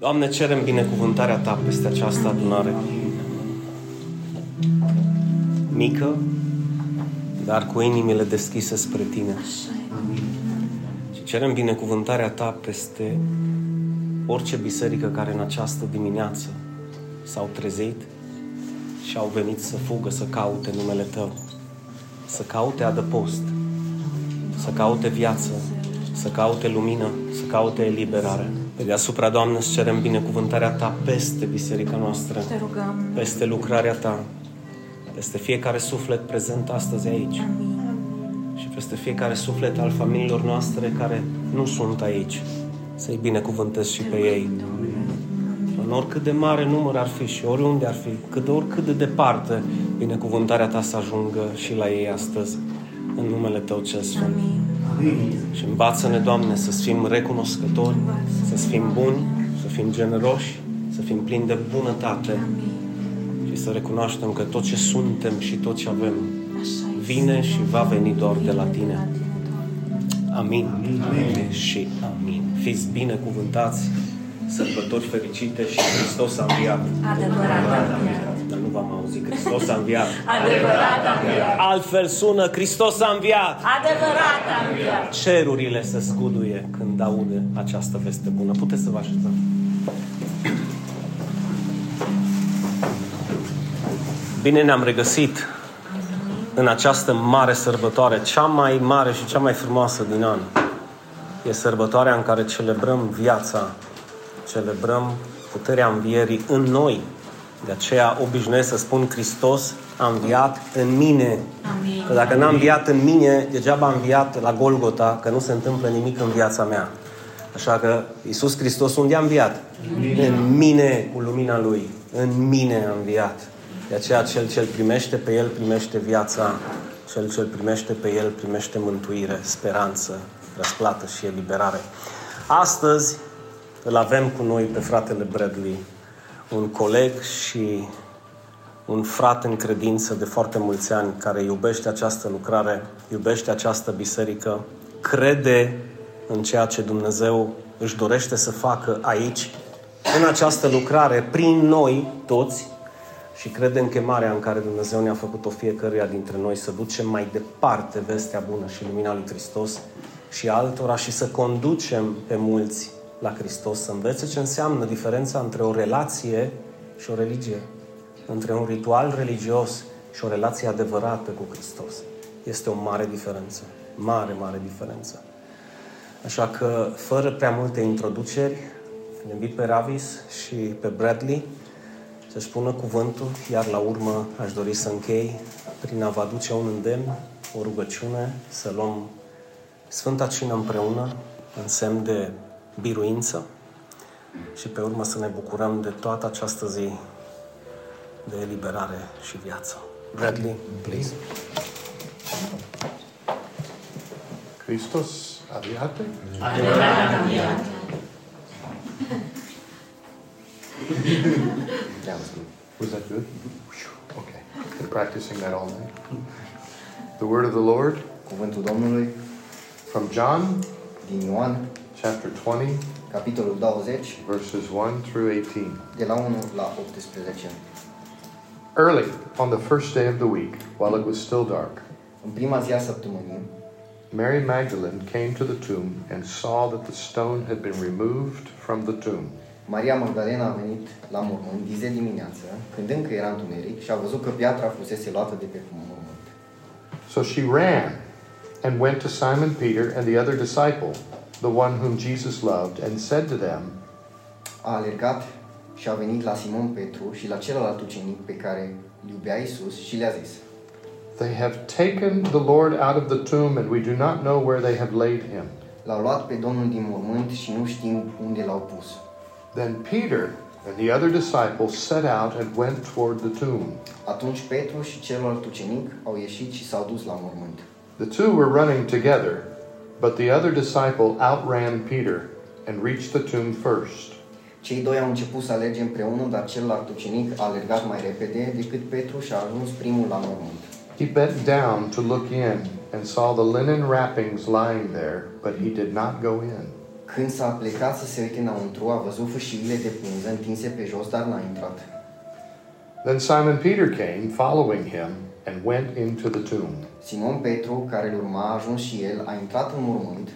Doamne, cerem binecuvântarea Ta peste această adunare. Mică, dar cu inimile deschise spre Tine. Și cerem binecuvântarea Ta peste orice biserică care în această dimineață s-au trezit și au venit să fugă, să caute numele Tău, să caute adăpost, să caute viață, să caute lumină, să caute eliberare. Pe deasupra, Doamne, îți cerem binecuvântarea Ta peste biserica noastră, Te rugăm. peste lucrarea Ta, peste fiecare suflet prezent astăzi aici Amin. și peste fiecare suflet al familiilor noastre care nu sunt aici. Să-i binecuvântez și pe ei. În oricât de mare număr ar fi și oriunde ar fi, cât de oricât de departe, binecuvântarea Ta să ajungă și la ei astăzi. În numele Tău cel Sfânt. Amin. Și învață-ne, Doamne, să fim recunoscători, să fim buni, să fim generoși, să fim plini de bunătate Amin. și să recunoaștem că tot ce suntem și tot ce avem Așa este. vine și va veni doar de la Tine. La Tine, Doamne. Amin. amin. Și amin. Fiți binecuvântați, sărbători fericite și Hristos a înviat. Adevărat a înviat. Dar nu v-am auzit, Hristos a înviat. Adevărat a înviat. Altfel sună, Hristos a înviat. Adevărat a înviat. Cerurile se scuduie când aude această veste bună. Puteți să vă așezați. Bine ne-am regăsit în această mare sărbătoare, cea mai mare și cea mai frumoasă din an. E sărbătoarea în care celebrăm viața, celebrăm puterea învierii în noi. De aceea obișnuiesc să spun Hristos a înviat în mine. Amin. Că dacă n-am înviat în mine, degeaba am înviat la Golgota, că nu se întâmplă nimic în viața mea. Așa că Iisus Hristos unde a înviat? În mine, cu lumina Lui. În mine a înviat. De aceea cel ce îl primește pe El primește viața, cel ce îl primește pe El primește mântuire, speranță, răsplată și eliberare. Astăzi îl avem cu noi pe fratele Bradley, un coleg și un frate în credință de foarte mulți ani care iubește această lucrare, iubește această biserică, crede în ceea ce Dumnezeu își dorește să facă aici, în această lucrare, prin noi toți, și crede în chemarea în care Dumnezeu ne-a făcut-o fiecăruia dintre noi să ducem mai departe vestea bună și lumina lui Hristos și altora și să conducem pe mulți la Hristos, să învețe ce înseamnă diferența între o relație și o religie între un ritual religios și o relație adevărată cu Hristos. Este o mare diferență. Mare, mare diferență. Așa că, fără prea multe introduceri, îl invit pe Ravis și pe Bradley să spună cuvântul, iar la urmă aș dori să închei prin a vă aduce un îndemn, o rugăciune, să luăm Sfânta Cină împreună, în semn de biruință și pe urmă să ne bucurăm de toată această zi de eliberare și viață. Bradley, please. Christos aviate? That was good. Was that good? Okay. Been practicing that all night. The word of the Lord Cuvântul Domnului from John din Ioan, chapter 20, capitolul 20, verses 1 through 18. de la 1 la 18. Early on the first day of the week, while it was still dark, În prima zi a săptămânii, Mary Magdalene came to the tomb and saw that the stone had been removed from the tomb. Maria Magdalena a venit la mormânt zi dimineață, când încă era întuneric, și a văzut că piatra fusese luată de pe mormânt. So she ran and went to Simon Peter and the other disciple, the one whom Jesus loved, and said to them, A alergat și a venit la Simon Petru și la celălalt ucenic pe care îl iubea Isus și le-a zis, They have taken the Lord out of the tomb, and we do not know where they have laid him. L-au luat pe Domnul din mormânt și nu știm unde l-au pus. Then Peter and the other disciple set out and went toward the tomb. Atunci Petru și celălalt ucenic au ieșit și s-au dus la mormânt. The two were running together, but the other disciple outran Peter and reached the tomb first. Cei doi au început să alerge împreună, dar celălalt ucenic a alergat mai repede decât Petru și a ajuns primul la mormânt. He bent down to look in and saw the linen wrappings lying there, but he did not go in. Când s-a plecat să se uite înăuntru, a văzut fâșiile de pânză întinse pe jos, dar n-a intrat. Then Simon Peter came, following him, and went into the tomb. Simon Petru, care îl urma, a ajuns și el, a intrat în mormânt,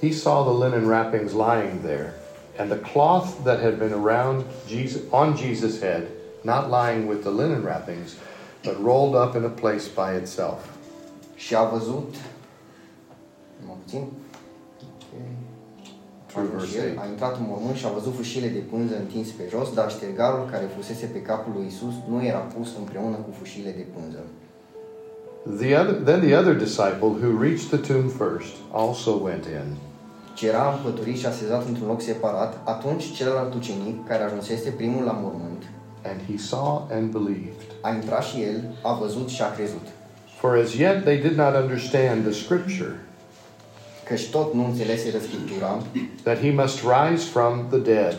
He saw the linen wrappings lying there, and the cloth that had been around Jesus, on Jesus' head, not lying with the linen wrappings, but rolled up in a place by itself. și a văzut... Numai puțin. Ok. Through Ajuns verse și el, eight. a intrat în mormânt și a văzut fâșile de pânză întinse pe jos, dar ștergarul care fusese pe capul lui Isus nu era pus împreună cu fâșile de pânză. The other, then the other disciple who reached the tomb first also went in. Ce era împăturit și așezat într-un loc separat, atunci celălalt ucenic, care ajunsese primul la mormânt, And he saw and believed. a intrat și el, a văzut și a crezut. For as yet they did not understand the scripture Căci tot nu înțeleseră Scriptura, that he must rise from the dead.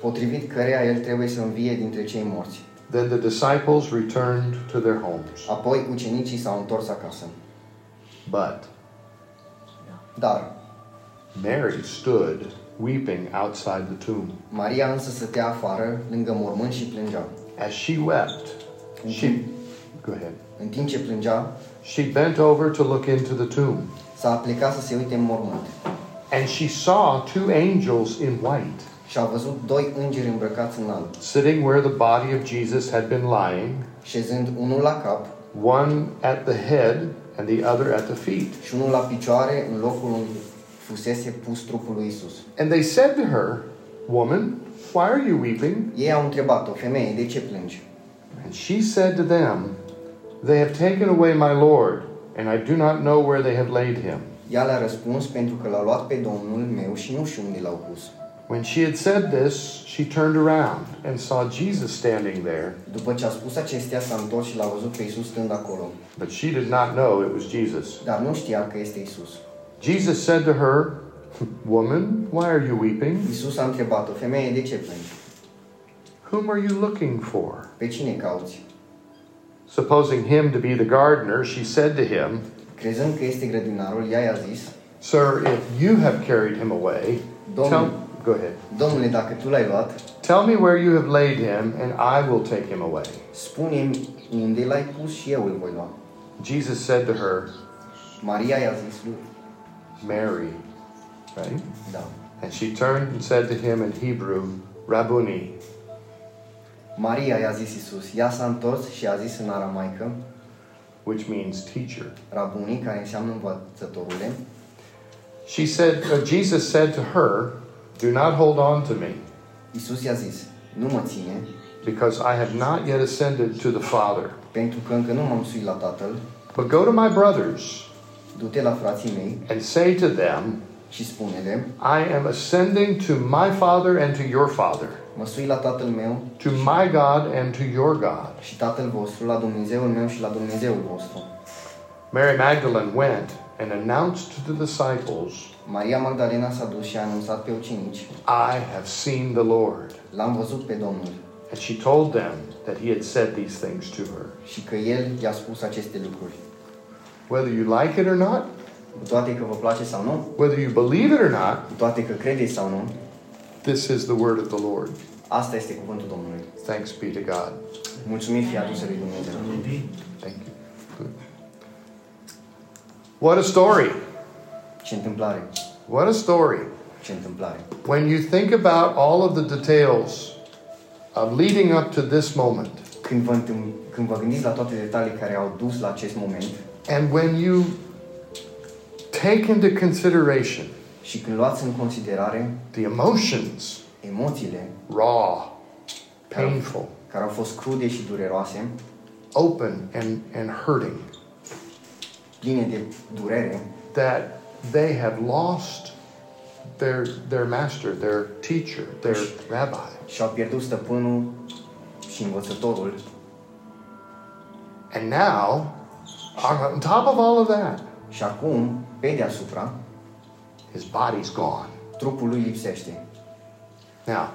potrivit căreia el trebuie să învie dintre cei morți. Then the disciples returned to their homes. Apoi ucenicii s-au întors acasă. But Dar Mary stood weeping outside the tomb. Maria însă stătea afară, lângă mormânt și plângea. As she wept, she go ahead. În timp ce plângea, She bent over to look into the tomb, s-a aplicat să se uite în mormânt and she saw two angels in white și a văzut doi îngeri îmbrăcați în alb, sitting where the body of Jesus had been lying, șezând unul la cap one at the head and the other at the feet. și unul la picioare în locul unde fusese pus trupul lui Isus. And they said to her, Woman, why are you weeping? Ei au întrebat-o, femeie, de ce plângi? And she said to them, They have taken away my Lord, and I do not know where they have laid him. Ea le-a răspuns pentru că l-a luat pe Domnul meu și nu știu unde l-au pus. When she had said this, she turned around and saw Jesus standing there, După ce a spus acestea, s-a întors și l-a văzut pe Isus stând acolo. but she did not know it was Jesus. Dar nu știa că este Isus. Jesus said to her, Woman, why are you weeping? Isus a întrebat-o, femeie, de ce plângi? Whom are you looking for? Pe cine cauți? Supposing him to be the gardener, she said to him, Crezând că este grădinarul, ea i-a zis, Sir, if you have carried him away, tell, Domnul, go ahead. Domnule, dacă tu l-ai luat, Tell me where you have laid him, and I will take him away. spune-mi unde l-ai pus și eu îl voi lua. Jesus said to her, Maria i-a zis lui, Mary, right? da. And she turned and said to him in Hebrew, Rabboni, Maria i-a zis Isus, ea s-a întors și a zis în aramaică, which means teacher. rabunii, care înseamnă învățătorule, She said, uh, Jesus said to her, Do not hold on to me, Isus i-a zis, nu mă ține, because I have not yet ascended to the Father. pentru că încă nu m-am suit la Tatăl, But go to my brothers du-te la frații mei and say to them, și spune-le, I am ascending to my Father and to your Father, mă sui la Tatăl meu to my God and to your God. și Tatăl vostru, la Dumnezeul meu și la Dumnezeul vostru. Mary Magdalene went and announced to the disciples, Maria Magdalena s-a dus și a anunțat pe ucenici, I have seen the Lord. l-am văzut pe Domnul And she told them that he had said these things to her. și că El i-a spus aceste lucruri. Whether you like it or not, Cu toate că vă place sau nu, whether you believe it or not, cu toate că credeți sau nu, this is the word of the Lord. asta este cuvântul Domnului. Thanks be to God. Mulțumim fie aduse lui Dumnezeu. Thank you. Good. What a story. Ce întâmplare, What a story. ce întâmplare. When you think about all of the details of leading up to this moment, Când vă, întâm- când vă gândiți la toate detaliile care au dus la acest moment and when you take into consideration și când luați în considerare the emotions, emoțiile raw, painful, care au fost crude și dureroase, open, and, and hurting, pline de durere, that they have lost their, their master, their teacher, their rabbi. și-au pierdut stăpânul și învățătorul And now, on top of all of that, și acum, pe deasupra, his body's gone. trupul lui lipsește. Now,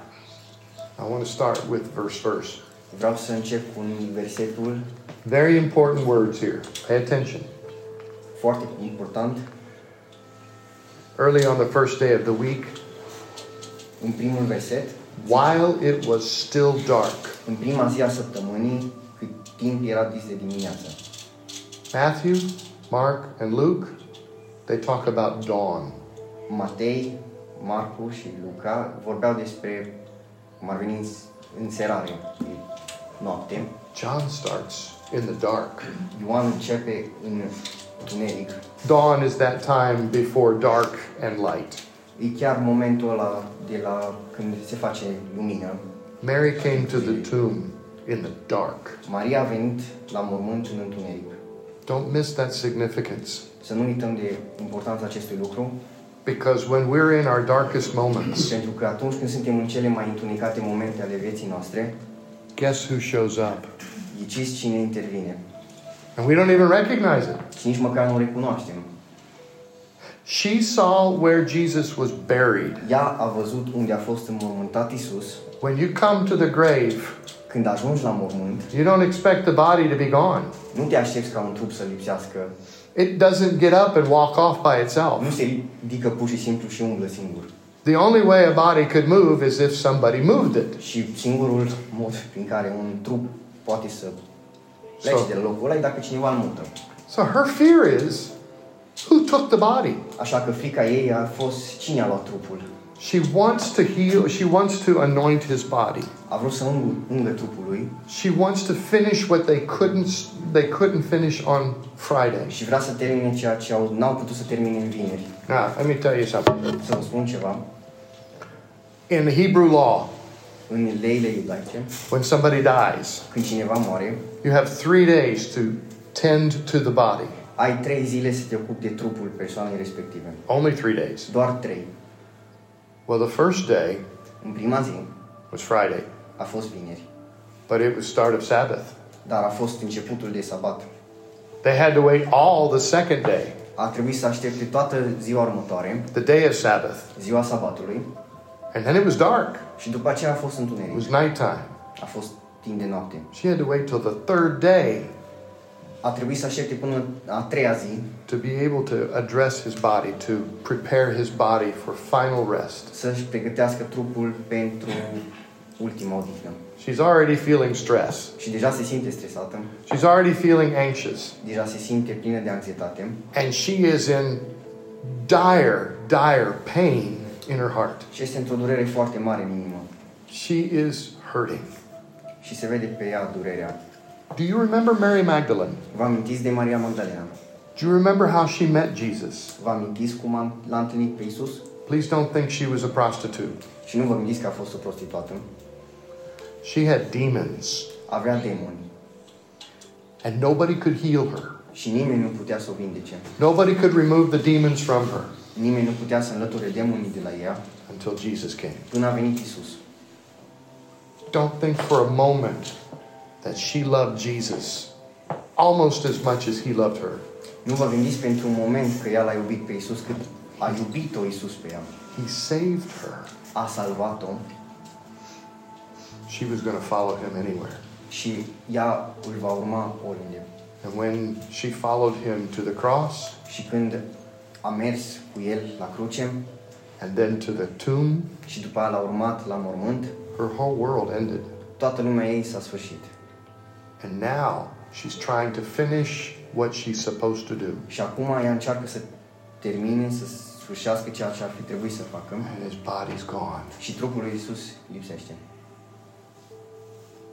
I want to start with verse verse. Vreau să încep cu versetul Very important words here. Pay attention. foarte important. Early on the first day of the week, În primul verset, while it was still dark. în prima zi a săptămânii, cât timp era dis de dimineață. Matthew, Mark, and Luke, they talk about dawn. Matei, Marcu și Luca vorbeau despre cum ar veni în, în serare, noapte. John starts in the dark. Ioan începe în tuneric. Dawn is that time before dark and light. E chiar momentul ăla de la când se face lumină. Mary came to the tomb in the dark. Maria a venit la mormânt în întuneric. Don't miss that significance. Să nu uităm de importanța acestui lucru, Because when we're in our darkest moments, pentru că atunci când suntem în cele mai întunecate momente ale vieții noastre, guess who shows up? ghiciți cine intervine. And we don't even recognize it. Și nici măcar nu o recunoaștem. She saw where Jesus was buried. Ea a văzut unde a fost înmormântat Isus. When you come to the grave, Când ajungi la mormânt, you don't expect the body to be gone. nu te aștepți ca un trup să lipsească. It doesn't get up and walk off by Nu itself. se ridică pur și simplu și umblă singur. The only way a body could move is if somebody moved it. Și singurul mod prin care un trup poate să plece So- de la locul ăla e dacă cineva îl mută. So her fear is who took the body? Așa că frica ei a fost cine a luat trupul. She wants to heal, she wants to anoint his body. A vrut să ungă, ungă trupul lui She wants to finish what they couldn't they couldn't finish on Friday. și vrea să termine ceea ce au, n-au putut să termine în vineri. Now, let me tell you something. Să vă spun ceva. In the Hebrew law, În leile iudaice, when somebody dies, când cineva moare, you have three days to tend to the body. ai trei zile să te ocupi de trupul persoanei respective. Only three days. Doar trei. Well, the first day În prima zi was Friday, a fost vineri, but it was start of Sabbath. dar a fost începutul de sabat. They had to wait all the second day, A trebuit să aștepte toată ziua următoare, the day of Sabbath, ziua sabatului, and then it was dark. și după aceea a fost It întuneric. was nighttime. A fost timp de noapte. She had to wait till the third day A trebuit să aștepte până a treia zi to be able to address his body, to prepare his body for final rest. să-și pregătească trupul pentru ultima odihnă. She's already feeling stress. Și deja se simte stresată, She's already feeling anxious. deja se simte plină de anxietate And she is in dire, dire pain in her heart. și este într-o durere foarte mare în inimă. She is hurting. Și se vede pe ea durerea. Do you remember Mary Magdalene? Vă amintiți de Maria Magdalena? Do you remember how she met Jesus? Vă amintiți cum am- l-a întâlnit pe Isus? Please don't think she was a prostitute. Și nu vă gândiți că a fost o prostituată. She had demons, Avea demoni and nobody could heal her. și nimeni nu putea să o vindece. Nobody could remove the demons from her Nimeni nu putea să înlăture demonii de la ea until Jesus came. până a venit Isus. Don't think for a moment that she loved Jesus almost as much as he loved her. Nu vă gândiți pentru un moment că ea l-a iubit pe Isus cât a iubit-o Isus pe ea. He saved her. A salvat-o She was going to follow him anywhere. și ea îl va urma oriunde. And when she followed him to the cross Și când a mers cu el la cruce and then to the tomb, și după aia l-a urmat la mormânt, her whole world ended. toată lumea ei s-a sfârșit. And now she's trying to finish what she's supposed to do. Și acum ea încearcă să termine, să sfârșească ceea ce ar fi trebuit să facă And his body's gone. și trupul lui Isus lipsește.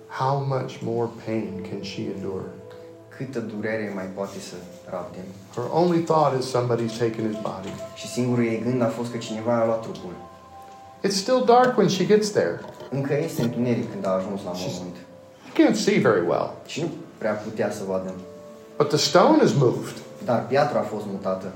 How much more pain can she endure? Câtă durere mai poate să rabde? Her only thought is somebody's taken his body. Și singurul ei gând a fost că cineva a luat trupul. It's still dark when she gets there. Încă este întuneric când a ajuns la mormânt. You can't see very well. Și nu prea putea să vadă. But the stone is moved. Dar piatra a fost mutată.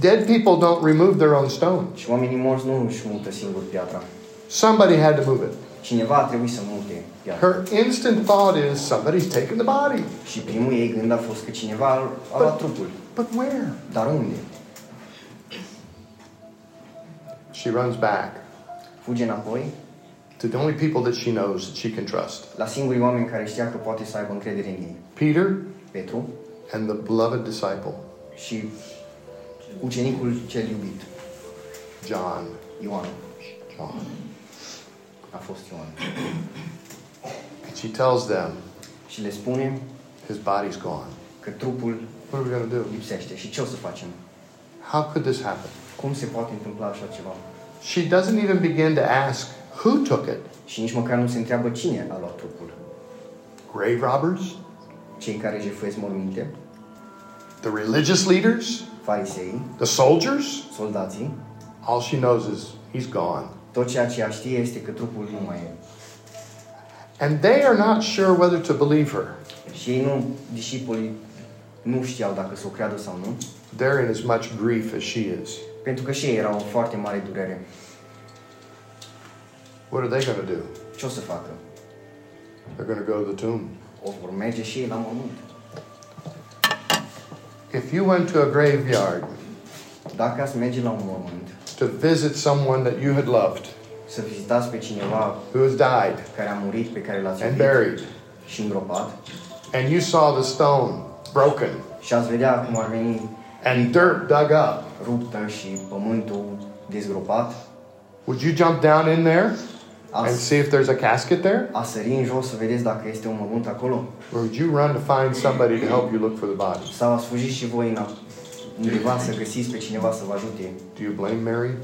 Dead people don't remove their own stone. Și oamenii morți nu își mută singur piatra. Somebody had to move it. Cineva a trebuit să mute piatra. Her instant thought is somebody's taken the body. Și primul ei gând a fost că cineva a luat trupul. But where? Dar unde? She runs back Fuge înapoi to the only people that she knows that she can trust. la singurii oameni care știa că poate să aibă încredere în ei. Peter Petru and the beloved disciple, și ucenicul cel iubit, John. Ioan. John. A fost Ioan. And she tells them Și le spune his body's gone. că trupul What are we going to do? lipsește. Și ce o să facem? How could this happen? Cum se poate întâmpla așa ceva? She doesn't even begin to ask who took it. Și nici măcar nu se întreabă cine a luat trupul. Grave robbers? Cei care jefuiesc morminte, The religious leaders? fariseii, The soldiers? soldații, All she knows is he's gone. Tot ceea ce ea știe este că trupul nu mai e. And they are not sure whether to believe her. Și ei nu, discipolii, nu știau dacă să o creadă sau nu, They're in as much grief as she is. pentru că și ei erau în foarte mare durere. What are they going to do? Ce o să facă? They're going to go to the tomb. O vor merge și ei la mormânt. If you went to a graveyard Dacă ați merge la un mormânt, to visit someone that you had loved, să vizitați pe cineva who has died care a murit, pe care l-ați and buried, și îngropat, and you saw the stone broken și ați vedea cum ar veni and dirt dug up, ruptă și pământul dezgropat, would you jump down in there and see if there's a casket there? a sări în jos să vedeți dacă este un mormânt acolo? Or would you run to find somebody to help you look for the body? Sau ați fugit și voi în undeva să găsiți pe cineva să vă ajute Do you blame Mary?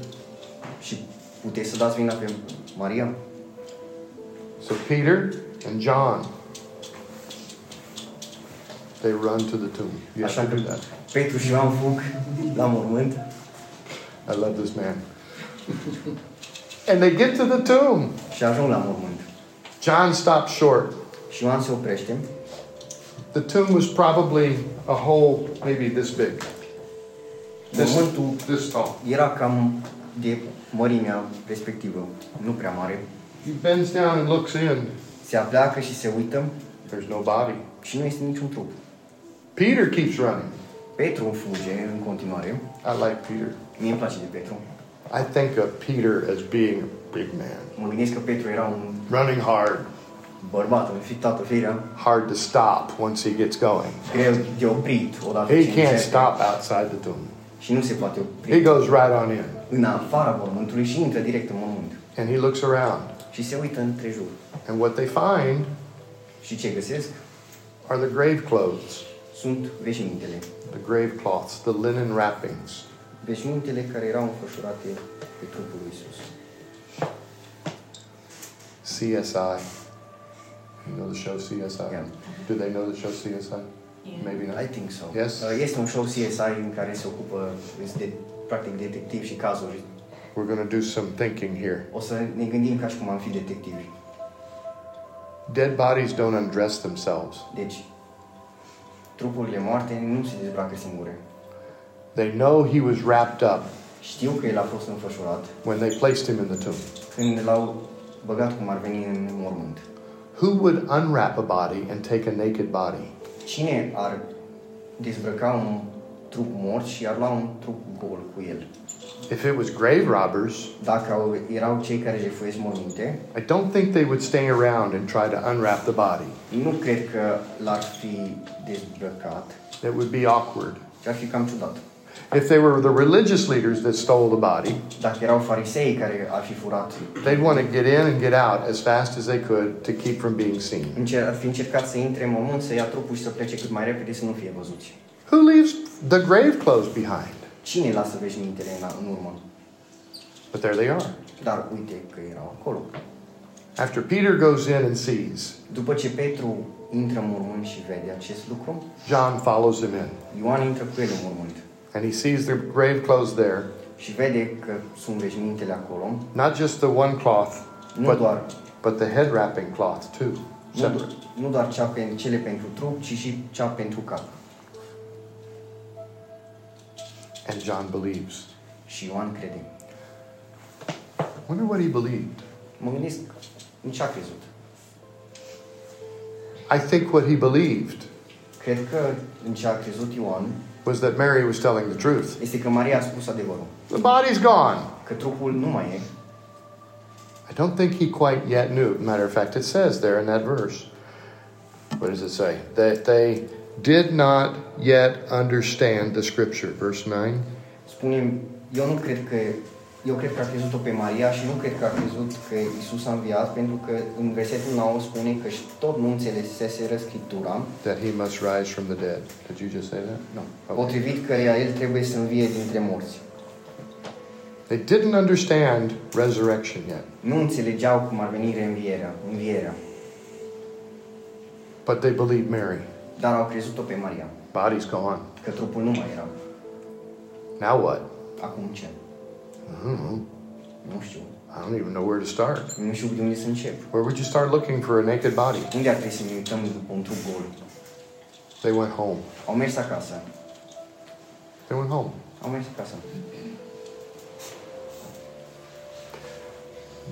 și puteți să dați vina pe Maria? So Peter and John, they run to the tomb. You have Așa to do that. Petru și Ioan fug la mormânt I love this man. and they get to the tomb. și ajung la mormânt. John stops short. Și Ioan se oprește. The tomb was probably a hole maybe this big. This, tall. era cam de mărimea respectivă, nu prea mare. He bends down and looks in. Se apleacă și se uită There's no body. și nu este niciun trup. Peter keeps running. Petru fuge în continuare. I like Peter. Mie îmi place de Petru. I think of Peter as being a big man, Mă gândesc că Petru era un running hard, bărbat înfiptată firea, hard to stop once he gets going. greu de oprit odată He can't stop outside the tomb. Și nu se poate He goes right on in în afara mormântului și intră direct în mormânt. and he looks around. Și se uită întrejur. And what they find Și ce găsesc? are the grave clothes, Sunt veșmintele. the grave cloths, the linen wrappings. Veșmintele care erau înfășurate pe trupul lui Isus. CSI. You know the show CSI? Yeah. Do they know the show CSI? Maybe not. I think so. Yes? Uh, Este un show CSI în care se ocupă de, practic detectiv și cazuri. We're going to do some thinking here. O să ne gândim ca și cum am fi detectivi. Dead bodies don't undress themselves. Deci, trupurile moarte nu se dezbracă singure. They know he was wrapped up Știu că el a fost înfășurat when they placed him in the tomb. când l-au băgat cum ar veni în mormânt. Who would unwrap a body and take a naked body? Cine ar dezbrăca un trup mort și ar lua un trup gol cu el? If it was grave robbers, Dacă au, erau cei care jefuiesc morminte, I don't think they would stay around and try to unwrap the body. nu cred că l-ar fi dezbrăcat, It would be awkward. și ar fi cam ciudat. If they were the religious leaders that stole the body, Dacă erau farisei care ar fi furat, they'd want to get in and get out as fast as they could to keep from being seen. încer- ar fi încercat să intre în mormânt, să ia trupul și să plece cât mai repede să nu fie văzuți. Who leaves the grave clothes behind? Cine lasă veșmintele în, în urmă? But there they are. Dar uite că erau acolo. After Peter goes in and sees, După ce Petru intră în mormânt și vede acest lucru, John follows him in. Ioan intră cu el în mormânt And he sees the grave clothes there. și vede că sunt veșmintele acolo, Not just the one cloth, nu but, doar, but the head wrapping cloth too. nu, nu doar cea pe, cele pentru trup, ci și cea pentru cap. And John believes. Și Ioan crede. Wonder what he believed. Mă gândesc, în ce a crezut? I think what he believed Cred că în ce a crezut Ioan was that Mary was telling the truth. este că Maria a spus adevărul. The body's gone. Că trupul nu mai e. I don't think he quite yet knew. Matter of fact, it says there in that verse. What does it say? That they did not yet understand the scripture. Verse 9. Spune, eu nu cred că Eu cred că a crezut-o pe Maria și nu cred că a crezut că Isus a înviat, pentru că în versetul 9 spune că și tot nu înțeleseseră Scriptura, that he must rise from the dead. Did you just say that? No. Okay. potrivit căreia El trebuie să învie dintre morți. They didn't understand resurrection yet, Nu înțelegeau cum ar veni reînvierea, învierea, but they believed Mary. dar au crezut-o pe Maria, Body's gone. că trupul nu mai era. Now what? Acum ce? I don't know. I don't even know where to start. Nu știu de unde să încep. Where would you start looking for a naked body? Unde ar trebui să ne uităm după un trup gol? They went home. Au mers acasă. They went home. Au mers acasă.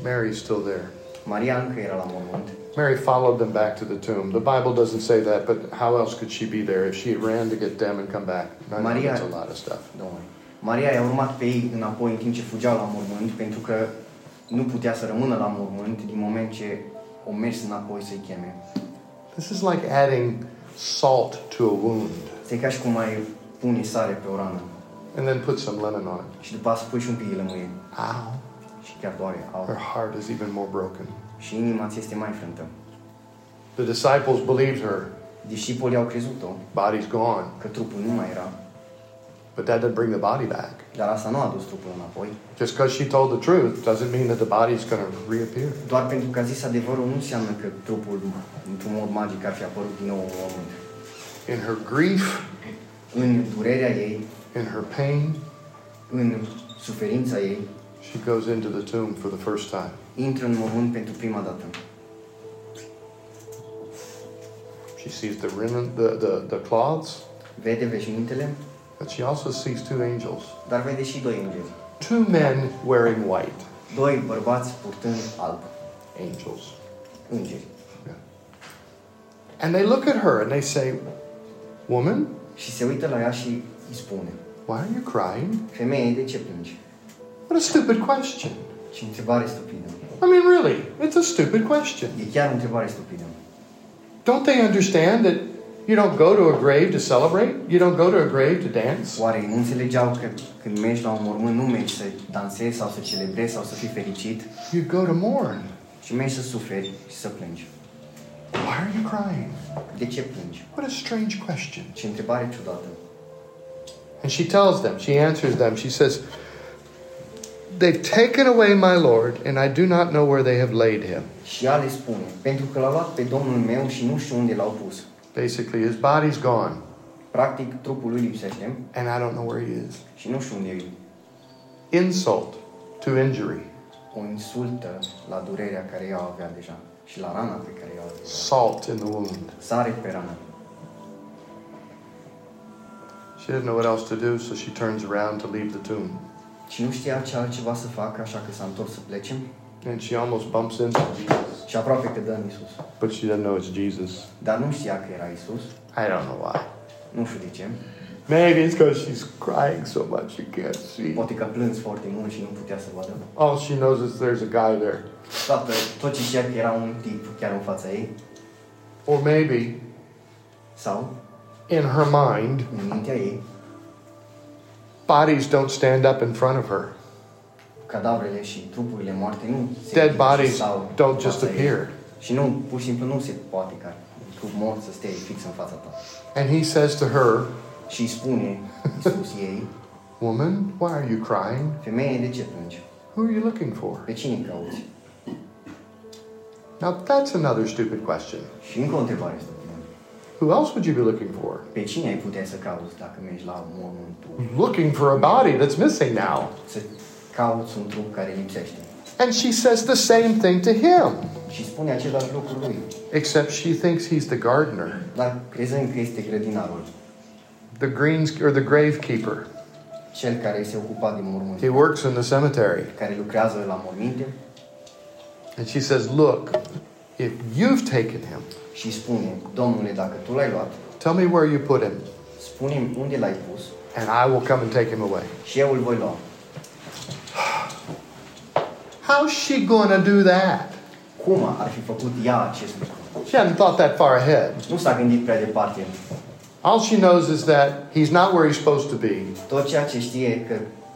Mary's still there. Maria încă era la mormânt. Mary followed them back to the tomb. The Bible doesn't say that, but how else could she be there if she ran to get them and come back? I Maria- that's a lot of stuff. Domnule. Maria i-a urmat pe ei înapoi în timp ce fugeau la mormânt, pentru că nu putea să rămână la mormânt din moment ce o mers înapoi să-i cheme. This is like adding salt to a wound Este ca și cum ai pune sare pe o rană and then put some lemon on it. și după aceea să pui și un pic de lămâie Ow. și chiar doare. Au. Her heart is even more broken. Și inima ți este mai frântă. The disciples believed her. Discipolii au crezut-o Body's gone. că trupul nu mai era, But that didn't bring the body back. dar asta nu a adus trupul înapoi. Just because she told the truth doesn't mean that the body's going to reappear. Doar pentru că a zis adevărul nu înseamnă că trupul, într-un mod magic, ar fi apărut din nou în mormânt. In her grief, În durerea ei, in her pain, în suferința ei, she goes into the tomb for the first time. intră în mormânt pentru prima dată. She sees the linen, the, the, the cloths, Vede veșmintele, but she also sees two angels. dar vede și doi îngeri. Two men wearing white. Doi bărbați purtând alb. Angels. Îngeri. And they look at her and they say, Woman, Și se uită la ea și îi spune, why are you crying? Femeie, de ce plângi? What a stupid question. Și întrebare stupidă. I mean, really, it's a stupid question. E chiar o întrebare stupidă. Don't they understand that you don't go to a grave to celebrate? You don't go to a grave to dance? Oare nu înțelegeau că când mergi la un mormânt nu mergi să dansezi sau să celebrezi sau să fii fericit, You go to mourn. ci mergi să suferi și să plângi. Why are you crying? De ce plângi? What a strange question. Ce întrebare ciudată. And she tells them, she answers them, she says, They've taken away my Lord, and I do not know where they have laid him. Și ea le spune, pentru că l-a luat pe Domnul meu și nu știu unde l-au pus. Basically, his body's gone, Practic, trupul lui lipsește and I don't know where he is. și nu știu unde e. Insult to injury, O insultă la durerea care ea o avea deja și la rana pe care ea o avea. salt in the wound. Sare pe rană. She didn't know what else to do, so she turns around to leave the tomb. Și nu știa ce altceva să facă, așa că s-a întors să plece And she almost bumps into Jesus, și aproape că dă în Isus. but she doesn't know it's Jesus. Dar nu știa că era Isus, I don't know why. nu știu de ce. Maybe it's because she's crying so much she can't see. Poate că a plâns foarte mult și nu putea să vadă. All she knows is there's a guy there. Toată, tot ce știa că era un tip chiar în fața ei, Or maybe sau in her mind, în mintea ei, bodies don't stand up in front of her. Cadavrele și trupurile moarte nu se Dead ridică și bodies stau don't în just fața ei. appear. Și nu, pur și simplu nu se poate ca un trup mort să stea fix în fața ta. And he says to her, Și îi spune Iisus ei, Woman, why are you crying? femeie, de ce plângi? Who are you looking for? Pe cine cauți? Now that's another stupid question. Și încă o întrebare stupidă. Who else would you be looking for? Pe cine ai putea să cauți dacă mergi la mormântul? Looking for a body that's missing now. Să cauți un trup care lipsește. And she says the same thing to him, Și spune același lucru lui. except she thinks he's the gardener, Dar crezând că este grădinarul, the greens or the gravekeeper. cel care se ocupa de mormânt, He works in the cemetery. care lucrează la morminte And she says, Look, if you've taken him, și spune, Domnule, dacă tu l-ai luat, tell me where you put him, spune unde l-ai pus and I will come and take him away. și eu îl voi lua. How's she going to do that? Cum ar fi făcut ea acest lucru? She hadn't thought that far ahead. Nu s-a gândit prea departe. All she knows is that he's not where he's supposed to be, Tot ceea ce știe că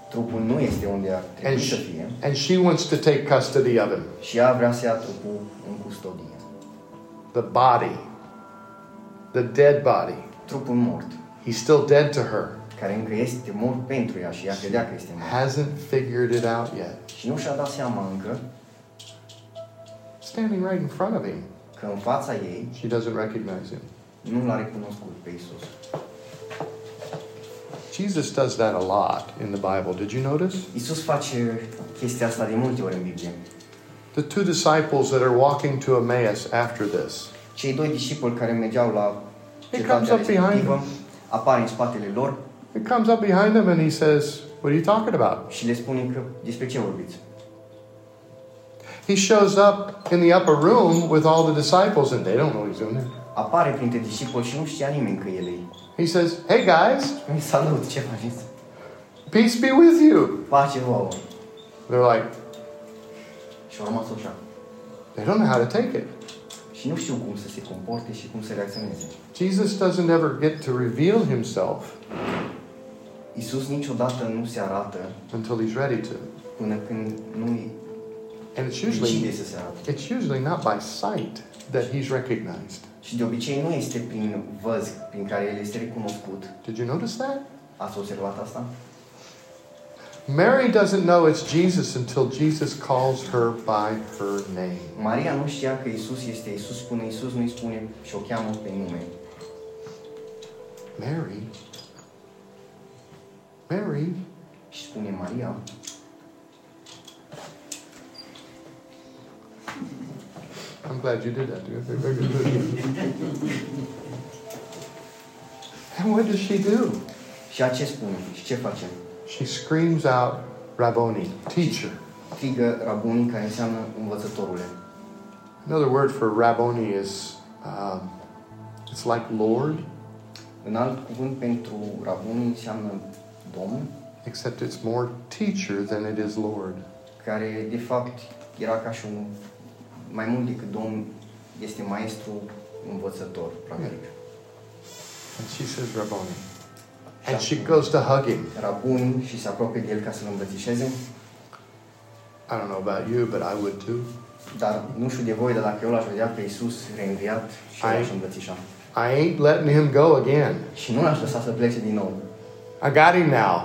Trupul nu este unde ar And trebui să she, fie and she wants to take custody of him. și ea vrea să ia trupul în custodie. The body, the dead body. Trupul mort, He's still dead to her. Care încă este mort pentru ea și ea credea că este mort. Hasn't figured it out yet. Și nu și-a dat seama încă Standing right in front of him. că în fața ei She doesn't recognize him. nu l-a recunoscut pe Isus. Jesus does that a lot in the Bible. Did you notice? Isus face chestia asta de multe ori în Biblie. The two disciples that are walking to Emmaus after this. Cei doi discipoli care mergeau la He cetatea comes up behind respectivă them. apare în spatele lor He comes up behind him and he says, What are you talking about? și le spune că despre ce vorbiți. He shows up in the upper room with all the disciples and they don't know he's in there. Apare printre discipoli și nu știa nimeni că el e. He says, Hey guys, Spune, salut, ce faceți? peace be with you. Pace vouă. They're like, Și au rămas așa. they don't know how to take it. Și nu știu cum să se comporte și cum să reacționeze. Jesus doesn't ever get to reveal himself Isus niciodată nu se arată until he's ready to. până când nu And it's usually să se arate. it's usually not by sight that he's recognized. Și de obicei nu este prin văz prin care el este recunoscut. Did you notice that? Ați observat asta? Mary doesn't know it's Jesus until Jesus calls her by her name. Maria nu știa că Isus este Isus, spune Isus, nu-i spune și o cheamă pe nume. Mary? Mary? Și spune Maria, I'm glad you did that. Good. And what does she do? și ce spune? Și ce face? She screams out, Rabboni, teacher. Strigă Rabunii, care înseamnă învățătorule. Another word for Rabboni is, um, it's like Lord, Un alt cuvânt pentru Rabunii înseamnă Domn, except it's more teacher than it is Lord. care de fapt era ca și un, mai mult decât Domn, este maestru învățător, practic. And she says, Rabboni. And she goes to hug him. Rabuni și se apropie de el ca să-l îmbrățișeze, I don't know about you, but I would too. dar nu știu de voi, dar dacă eu l-aș vedea pe Iisus reînviat și eu Ai- l-aș îmbrățișa. I ain't letting him go again. Și nu l-aș lăsa să plece din nou. I got him now.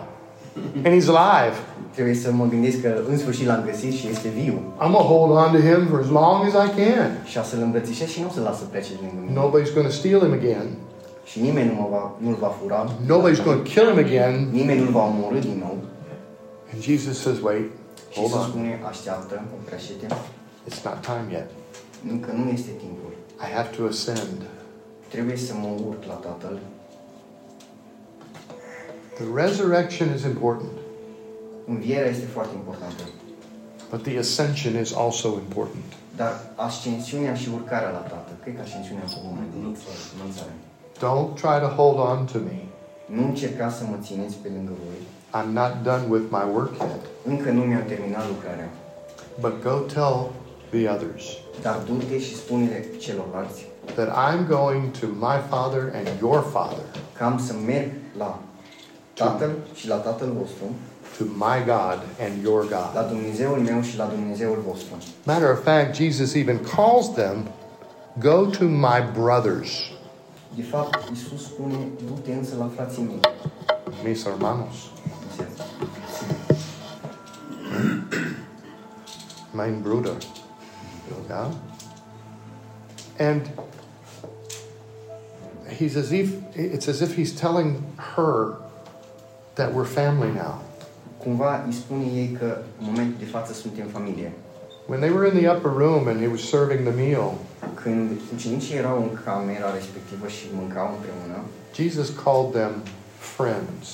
And he's alive. Trebuie să mă gândesc că în sfârșit l-am găsit și este viu. I'm going to hold on to him for as long as I can. Și a să-l îmbrățișez și nu o să-l las să plece din lângă mine. Nobody's going to steal him again. Și nimeni nu mă va, nu-l va fura. Nobody's going to kill him again. Nimeni nu-l va omorâ din nou. And Jesus says, wait, Și hold Iisus on. spune, așteaptă, oprește-te. It's not time yet. Încă nu este timpul. I have to ascend. Trebuie să mă urc la Tatăl. The resurrection is important, Învierea este foarte importantă. but the ascension is also important. Dar ascensiunea și urcarea la Tatăl, cred că ascensiunea cu mai de înălțare. Don't try to hold on to me. Nu încercați să mă țineți pe lângă voi. I'm not done with my work yet. Încă nu mi-am terminat lucrarea. But go tell the others Dar du-te și spune celorlalți that I'm going to my Father and your Father, că am să merg la Tatăl și la Tatăl vostru, to my God and your la God. Dumnezeul meu și la Dumnezeul vostru. Matter of fact, Jesus even calls them, Go to my brothers, De fapt, Iisus spune, du-te însă la frații mei. mis hermanos, mein Bruder. Yeah? And he's as if it's as if he's telling her that we're family now. Cumva îi spune ei că în momentul de față suntem familie. When they were in the upper room and he was serving the meal, Când ucenicii erau în camera respectivă și mâncau împreună, Jesus called them friends,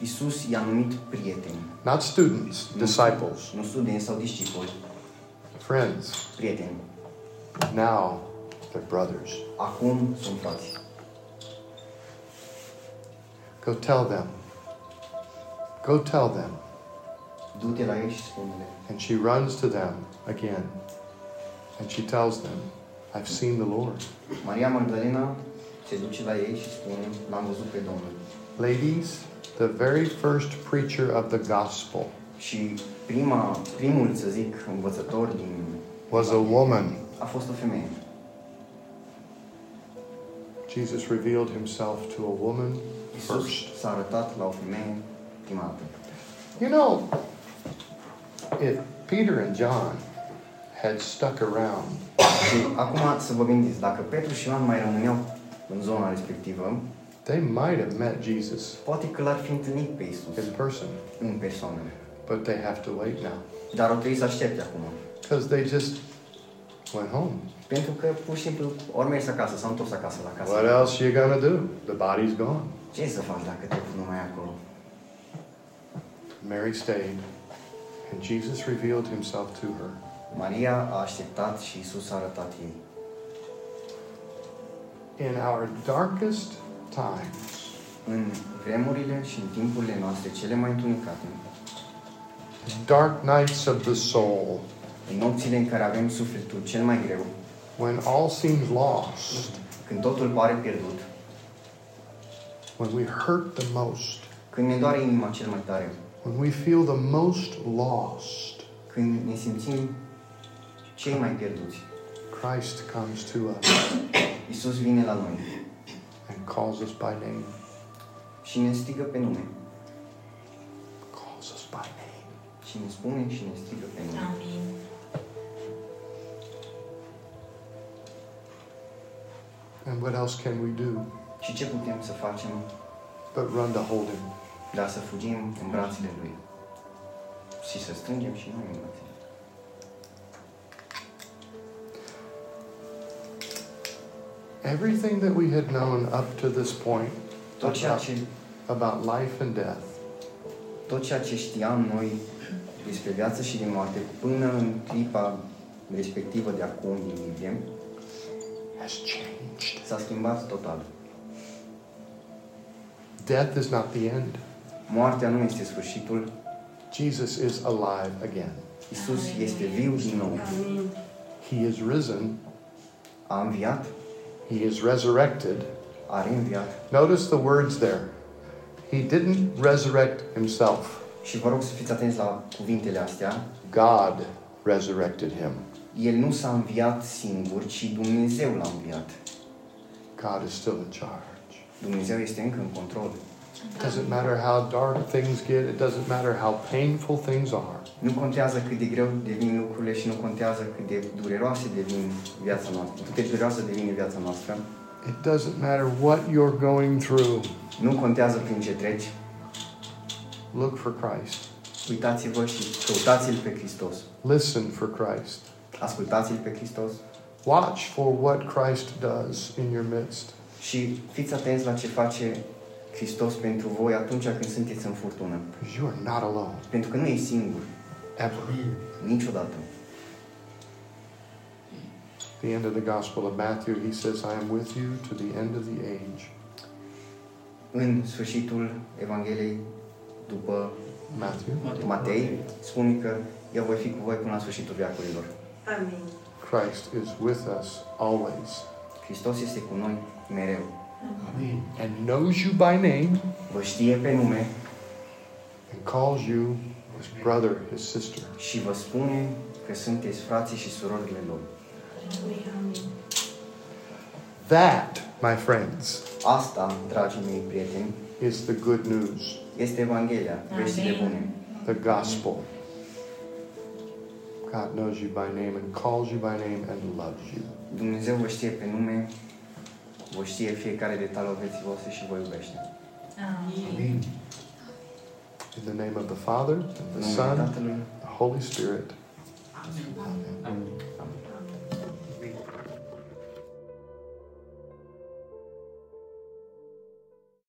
Iisus i-a numit prieteni. not students, Nu- disciples, Nu studenți sau discipoli, friends. prieteni. Now they're brothers. Acum sunt frați. Go tell them. Go tell them. Du-te la ei și spune-le. And she runs to them again. And she tells them, I've seen the Lord. Maria Magdalena se duce la ei și spune, l-am văzut pe Domnul. Ladies, the very first preacher of the gospel Și prima, primul, să zic, învățător din was a woman. a fost o femeie. Jesus revealed himself to a woman Isus first. s-a arătat la o femeie prima dată. You know, if Peter and John had stuck around, Și acum să vă gândiți, dacă Petru și Ioan mai rămâneau în zona respectivă, they might have met Jesus poate că l-ar fi întâlnit pe Isus in person, în persoană. but they have to wait now Dar o trebuie să aștepte acum. because they just went home. Pentru că pur și simplu ori mers acasă, s-au întors acasă la casă. What else you gonna do? The body's gone. Ce să faci dacă trupul nu mai e acolo? Mary stayed, and Jesus revealed himself to her. Maria a așteptat și Isus a arătat ei. In our darkest times, În vremurile și în timpurile noastre cele mai întunecate, dark nights of the soul, în nopțile în care avem sufletul cel mai greu, when all seems lost, când totul pare pierdut, when we hurt the most, când ne doare inima cel mai tare, when we feel the most lost, când ne simțim cei mai pierduți, Christ comes to us Isus vine la noi and calls us by name. și ne strigă pe nume. Calls us by name. Și ne spune și ne strigă pe nume. Amin. And what else can we do Și ce putem să facem but run to hold him? Dar să fugim în brațele Lui și să strângem și noi în brațele. Everything that we had known up to this point Tot ceea about, ce, about life and death tot ceea ce știam noi despre viață și de moarte până în clipa respectivă de acum din Biblie has changed. s-a schimbat total. Death is not the end. Moartea nu este sfârșitul, Jesus is alive again. Isus este viu din nou. Amin. He is risen. A înviat, He is resurrected. a reînviat Notice the words there. He didn't resurrect himself. și vă rog să fiți atenți la cuvintele astea. God resurrected him. El nu s-a înviat singur, ci Dumnezeu l-a înviat. God is still in charge. Dumnezeu este încă în control. It doesn't matter how dark things get, it doesn't matter how painful things are. Nu contează cât de greu devin lucrurile și nu contează cât de dureroase devin viața noastră. Cât de dureroasă devine viața noastră. It doesn't matter what you're going through. Nu contează prin ce treci. Look for Christ. Uitați-vă și căutați-L pe Hristos. Listen for Christ. Ascultați-L pe Hristos Watch for what Christ does in your midst. și fiți atenți la ce face Hristos pentru voi atunci când sunteți în furtună. Because you are not alone. Pentru că nu e singur, Ever. niciodată. the end of the Gospel of Matthew, he says, I am with you to the end of the age. În sfârșitul Evangheliei după Matthew. Matei, spune că eu voi fi cu voi până la sfârșitul veacurilor. Amin. Christ is with us always Hristos este cu noi mereu. And knows you by name Vă știe pe nume and calls you his brother, his sister. și vă spune că sunteți frații și surorile Lui. That, my friends, Asta, dragii mei prieteni, is the good news, este Evanghelia, veștile bune. the gospel. God knows you by name and calls you by name and loves you. Dumnezeu vă știe pe nume, vă știe fiecare detaliu al vieții voastre și vă iubește. Amin. In the name of the Father, and the Son, Tatălui the Holy Spirit. Amin. Amen. Amin.